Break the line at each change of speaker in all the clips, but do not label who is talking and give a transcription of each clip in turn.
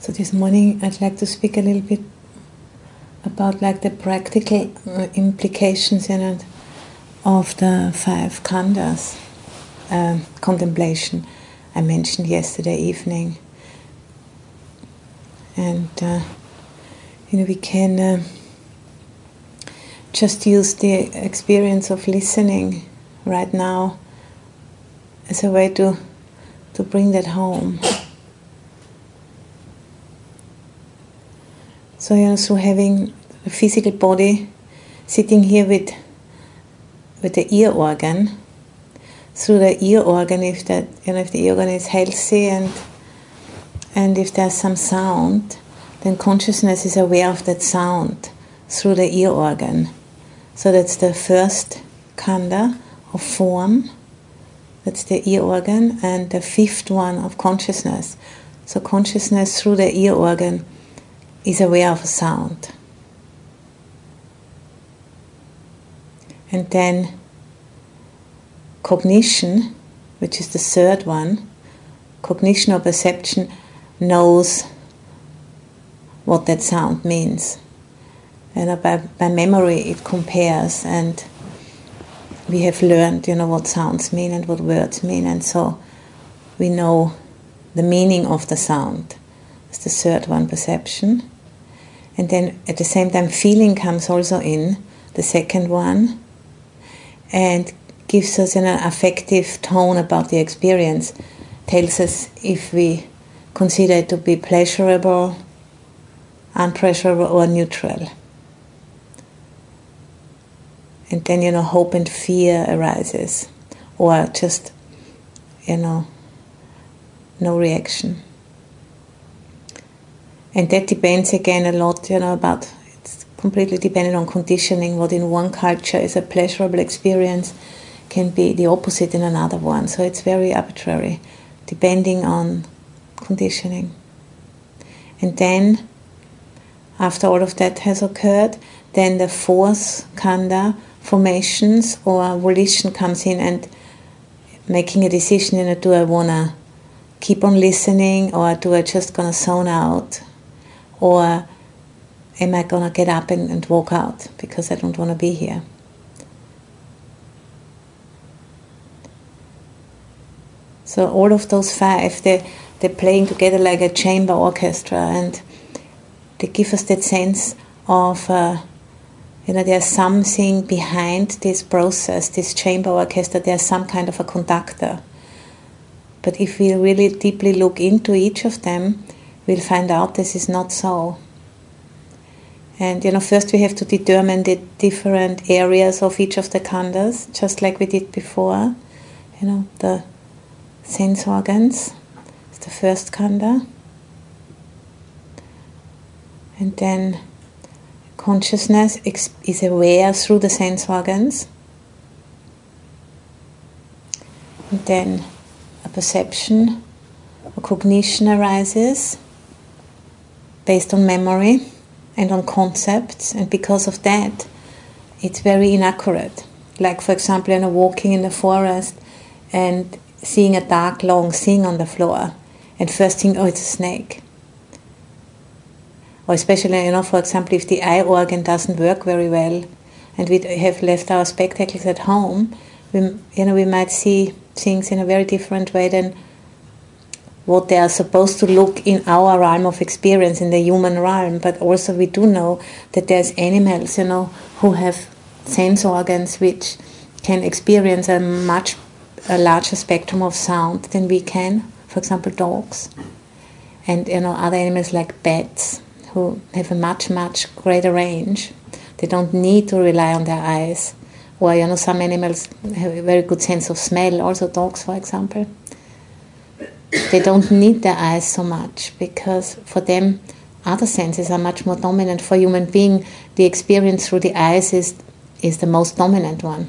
So this morning I'd like to speak a little bit about like the practical uh, implications in of the five khandhas uh, contemplation I mentioned yesterday evening. And uh, you know we can uh, just use the experience of listening right now as a way to to bring that home. So you know, so having a physical body sitting here with with the ear organ, through the ear organ, if that you know if the ear organ is healthy and and if there's some sound, then consciousness is aware of that sound through the ear organ. So that's the first khandha of form. That's the ear organ, and the fifth one of consciousness. So consciousness through the ear organ is aware of a sound. And then cognition, which is the third one, cognition or perception knows what that sound means. And uh, by, by memory, it compares, and we have learned, you know, what sounds mean and what words mean, and so we know the meaning of the sound. It's the third one, perception. And then at the same time, feeling comes also in, the second one, and gives us an affective tone about the experience, tells us if we consider it to be pleasurable, unpleasurable, or neutral. And then, you know, hope and fear arises, or just, you know, no reaction and that depends again a lot, you know, about it's completely dependent on conditioning. What in one culture is a pleasurable experience can be the opposite in another one. So it's very arbitrary, depending on conditioning. And then, after all of that has occurred, then the fourth khandha formations or volition comes in and making a decision, you know, do I want to keep on listening or do I just gonna zone out or am I going to get up and, and walk out because I don't want to be here? So all of those five, they they're playing together like a chamber orchestra, and they give us that sense of, uh, you know, there's something behind this process, this chamber orchestra. There's some kind of a conductor. But if we really deeply look into each of them, we'll find out this is not so. And you know, first we have to determine the different areas of each of the khandhas, just like we did before. You know, the sense organs is the first khandha. And then consciousness is aware through the sense organs. And then a perception, a cognition arises based on memory and on concepts, and because of that, it's very inaccurate. Like, for example, you know, walking in the forest and seeing a dark, long thing on the floor, and first thing, oh, it's a snake. Or especially, you know, for example, if the eye organ doesn't work very well, and we have left our spectacles at home, we, you know, we might see things in a very different way than what they are supposed to look in our realm of experience, in the human realm. But also, we do know that there's animals, you know, who have sense organs which can experience a much a larger spectrum of sound than we can. For example, dogs, and you know other animals like bats who have a much much greater range. They don't need to rely on their eyes. Or you know some animals have a very good sense of smell. Also dogs, for example they don't need their eyes so much because for them other senses are much more dominant. For human being, the experience through the eyes is is the most dominant one.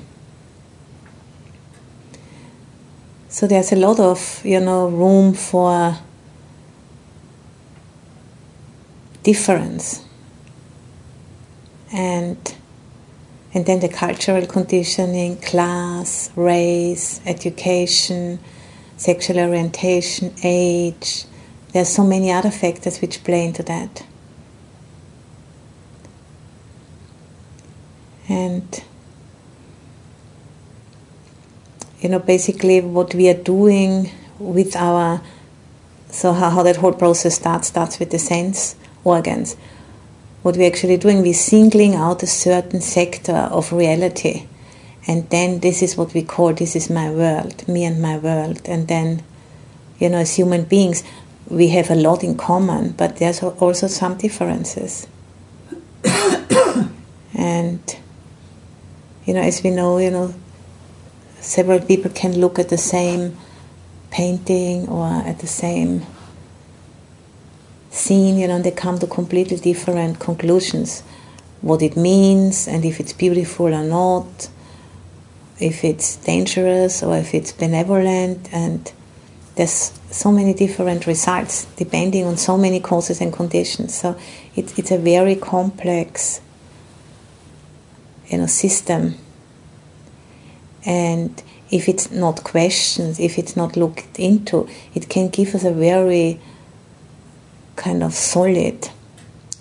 So there's a lot of you know room for difference and and then the cultural conditioning, class, race, education, sexual orientation, age, there are so many other factors which play into that. And you know, basically what we are doing with our so how, how that whole process starts starts with the sense organs. What we're actually doing, we're singling out a certain sector of reality. And then this is what we call this is my world, me and my world. And then, you know, as human beings, we have a lot in common, but there's also some differences. and, you know, as we know, you know, several people can look at the same painting or at the same scene, you know, and they come to completely different conclusions. What it means and if it's beautiful or not, if it's dangerous or if it's benevolent, and there's so many different results depending on so many causes and conditions. So it, it's a very complex, you know, system. And if it's not questioned, if it's not looked into, it can give us a very kind of solid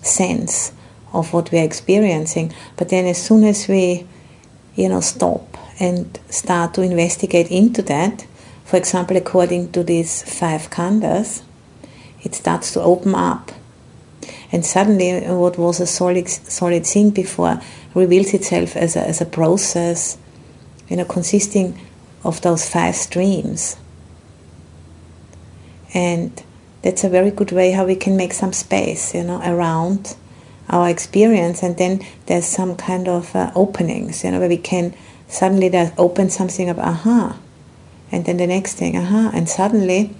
sense of what we're experiencing. But then as soon as we, you know, stop and start to investigate into that, for example, according to these five khandhas, it starts to open up. And suddenly, what was a solid, solid thing before reveals itself as a, as a process, you know, consisting of those five streams. And that's a very good way how we can make some space, you know, around our experience. And then there's some kind of uh, openings, you know, where we can suddenly there open something of aha, and then the next thing aha, and suddenly,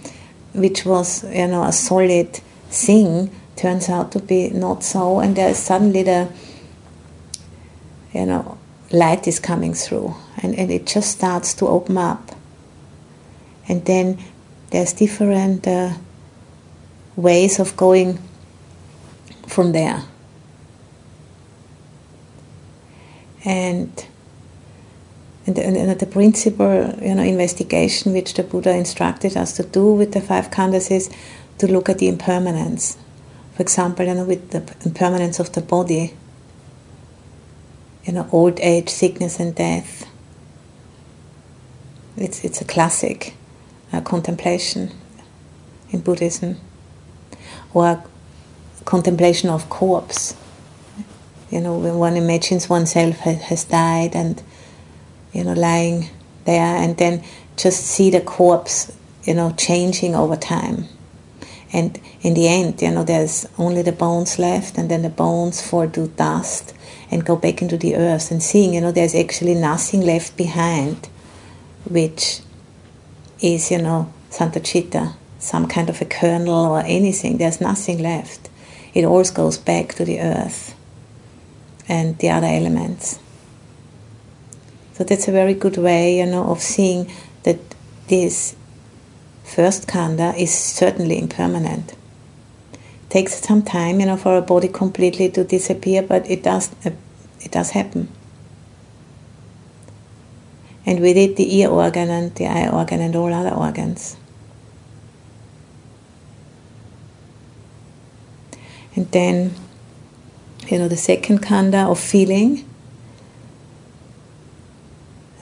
which was you know a solid thing, turns out to be not so, and there's suddenly the you know light is coming through and, and it just starts to open up. And then there's different uh, ways of going from there. And and the, and the principal, you know, investigation which the Buddha instructed us to do with the five khandhas is to look at the impermanence. For example, you know, with the impermanence of the body, you know, old age, sickness, and death. It's, it's a classic uh, contemplation in Buddhism, or contemplation of corpse. You know, when one imagines oneself has died and, you know, lying there, and then just see the corpse, you know, changing over time. And in the end, you know, there's only the bones left, and then the bones fall to dust and go back into the earth and seeing, you know, there's actually nothing left behind, which is, you know, Santacitta, some kind of a kernel or anything. There's nothing left. It all goes back to the earth and the other elements. So that's a very good way, you know, of seeing that this first khandha is certainly impermanent It takes some time, you know, for a body completely to disappear, but it does, uh, it does happen. And with it, the ear organ and the eye organ and all other organs. And then, you know, the second khandha of feeling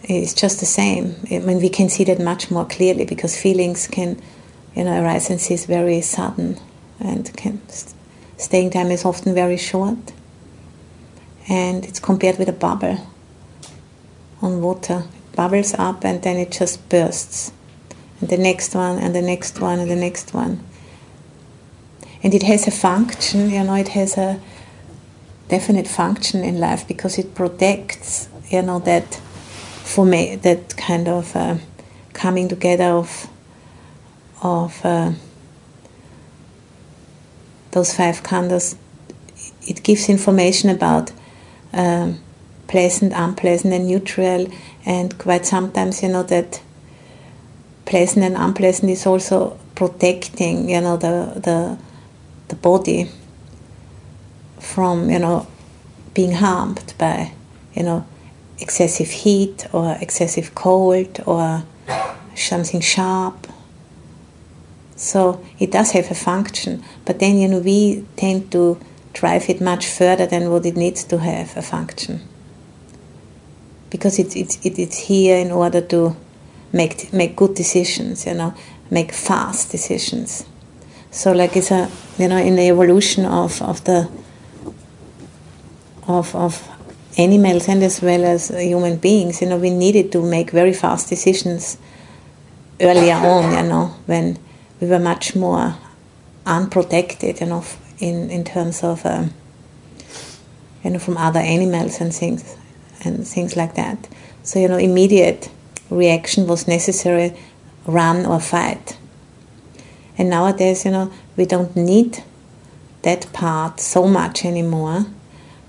is just the same. I mean, we can see that much more clearly because feelings can, you know, arise and cease very sudden and can, staying time is often very short. And it's compared with a bubble on water. It bubbles up and then it just bursts. And the next one, and the next one, and the next one. And it has a function, you know, it has a definite function in life because it protects, you know, that for me, that kind of uh, coming together of of uh, those five khandhas, it gives information about um, pleasant, unpleasant, and neutral, and quite sometimes, you know, that pleasant and unpleasant is also protecting, you know, the the the body from, you know, being harmed by, you know, excessive heat or excessive cold or something sharp So it does have a function, but then you know we tend to drive it much further than what it needs to have a function. Because it's it's it's here in order to make make good decisions, you know, make fast decisions. So like it's a you know in the evolution of of the of of animals and as well as human beings, you know, we needed to make very fast decisions earlier on, you know, when we were much more unprotected, you know, in, in terms of, um, you know, from other animals and things, and things like that. So, you know, immediate reaction was necessary, run or fight. And nowadays, you know, we don't need that part so much anymore,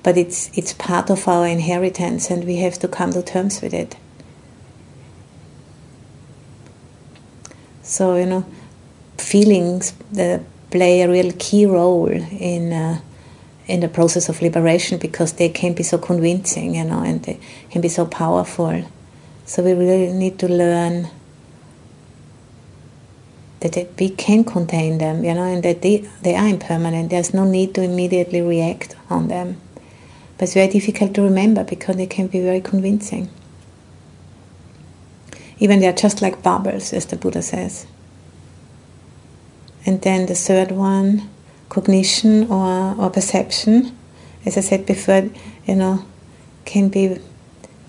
but it's, it's part of our inheritance and we have to come to terms with it. So, you know, feelings that play a real key role in uh, in the process of liberation because they can be so convincing, you know, and they can be so powerful. So we really need to learn that we can contain them, you know, and that they, they are impermanent. There's no need to immediately react on them. But it's very difficult to remember because they can be very convincing. Even they are just like bubbles, as the Buddha says. And then the third one, cognition or, or perception, as I said before, you know, can be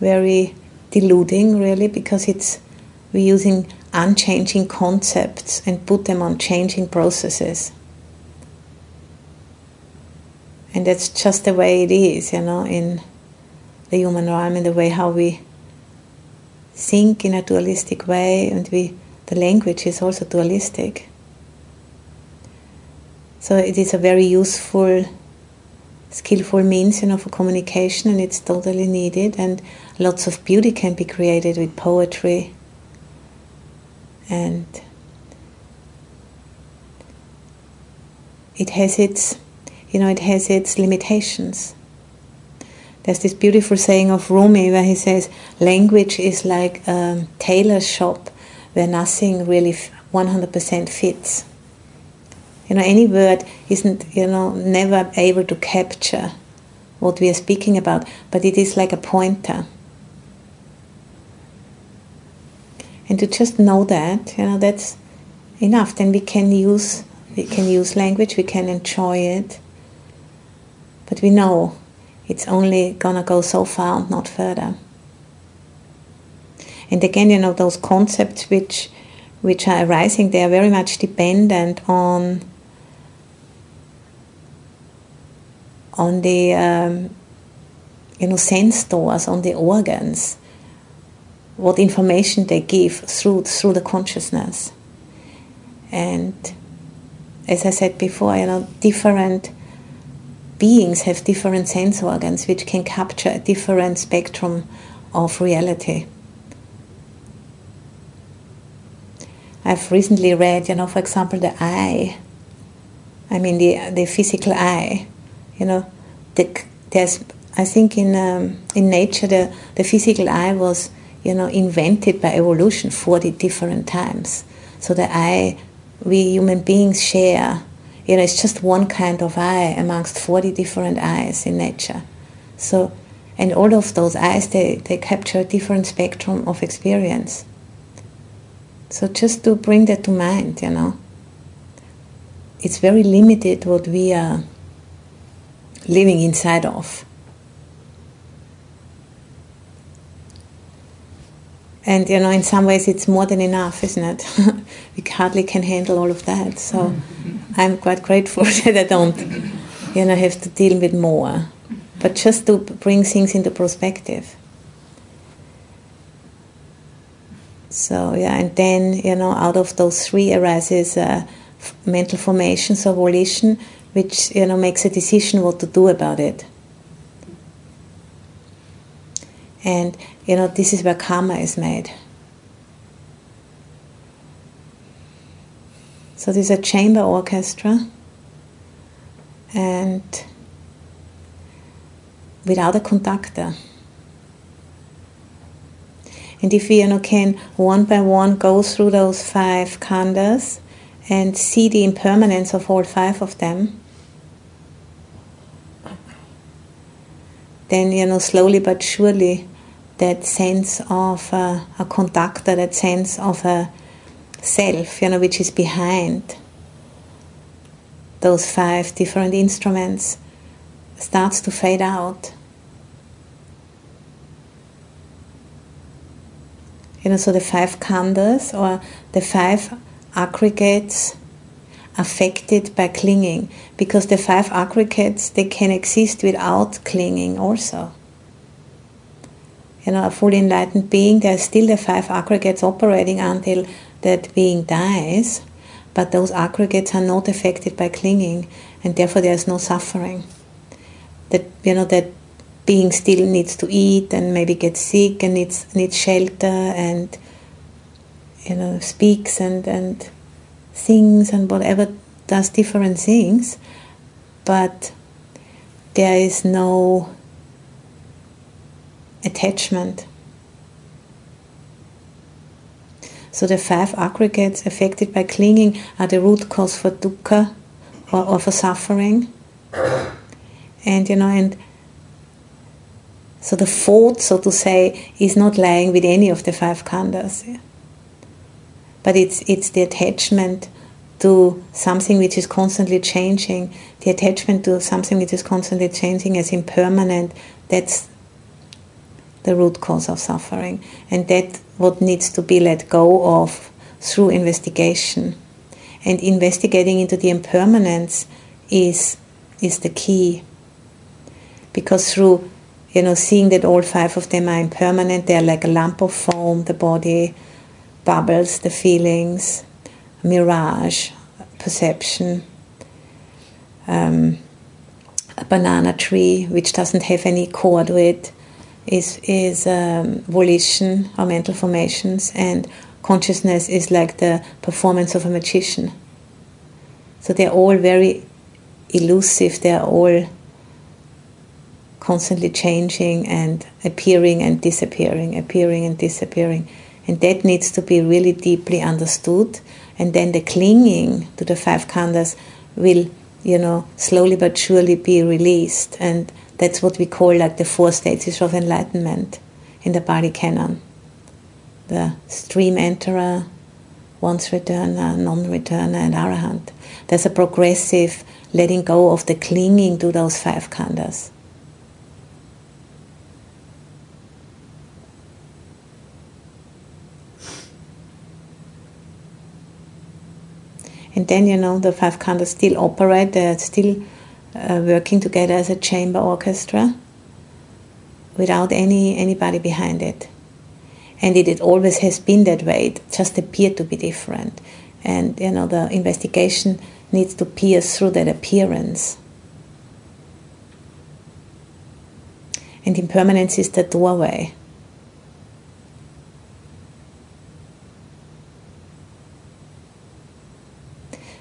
very deluding really because it's we're using unchanging concepts and put them on changing processes. And that's just the way it is, you know, in the human realm, in the way how we think in a dualistic way, and we the language is also dualistic. So it is a very useful, skillful means, you know, for communication, and it's totally needed. And lots of beauty can be created with poetry. And it has its, you know, it has its limitations. There's this beautiful saying of Rumi where he says, language is like a tailor's shop where nothing really 100% fits. You know any word isn't you know never able to capture what we are speaking about but it is like a pointer. And to just know that you know that's enough. Then we can use we can use language we can enjoy it but we know it's only gonna go so far and not further and again you know those concepts which which are arising they are very much dependent on on the um, you know sense doors, on the organs, what information they give through through the consciousness. And as I said before, you know, different beings have different sense organs which can capture a different spectrum of reality. I've recently read, you know, for example, the eye. I mean, the the physical eye you know, the, there's I think in um, in nature the the physical eye was you know invented by evolution 40 different times. So the eye we human beings share, you know, it's just one kind of eye amongst 40 different eyes in nature. So and all of those eyes they, they capture a different spectrum of experience. So just to bring that to mind, you know. It's very limited what we are living inside of. And you know, in some ways, it's more than enough, isn't it? we hardly can handle all of that. So I'm quite grateful that I don't, you know, have to deal with more. But just to bring things into perspective. So yeah, and then you know, out of those three arises uh, mental formations of volition, which you know makes a decision what to do about it. And you know this is where karma is made. So there's a chamber orchestra, and without a conductor. And if we you know, can one by one go through those five khandhas and see the impermanence of all five of them, then, you know, slowly but surely, that sense of a conductor, that sense of a self, you know, which is behind those five different instruments, starts to fade out. You know, so the five khandhas or the five aggregates affected by clinging because the five aggregates they can exist without clinging also you know a fully enlightened being there's still the five aggregates operating until that being dies. But those aggregates are not affected by clinging and therefore there's no suffering. That you know that being still needs to eat and maybe get sick and needs needs shelter and you know speaks and and things and whatever does different things, but there is no attachment. So the five aggregates affected by clinging are the root cause for dukkha or, or for suffering. And you know, and so the fault, so to say, is not lying with any of the five khandhas but it's it's the attachment to something which is constantly changing, the attachment to something which is constantly changing as impermanent, that's the root cause of suffering. And that what needs to be let go of through investigation. And investigating into the impermanence is is the key. Because through you know, seeing that all five of them are impermanent, they're like a lump of foam, the body, bubbles, the feelings, mirage, perception. Um, a banana tree which doesn't have any core to it is is um, volition or mental formations, and consciousness is like the performance of a magician. So they're all very elusive. They're all constantly changing and appearing and disappearing, appearing and disappearing. And that needs to be really deeply understood. And then the clinging to the five khandhas will, you know, slowly but surely be released. And that's what we call like the four stages of enlightenment in the Pali Canon. The stream enterer, once returner, non returner, and arahant. There's a progressive letting go of the clinging to those five khandhas. And then, you know, the five khandhas still operate, they're still uh, working together as a chamber orchestra without any anybody behind it. And it, it always has been that way, it just appeared to be different. And, you know, the investigation needs to pierce through that appearance. And impermanence is the doorway.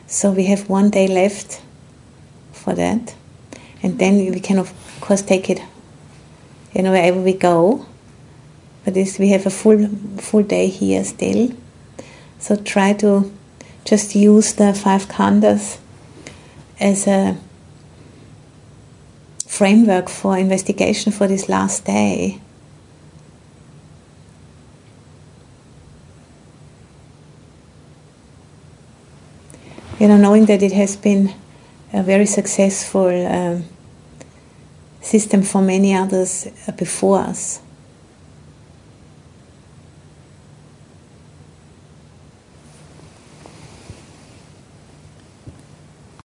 So we have one day left for that, and then we can of course take it, you know, wherever we go. But this we have a full full day here still, so try to just use the five khandhas as a framework for investigation for this last day. you know, knowing that it has been a very successful um, system for many others uh, before us.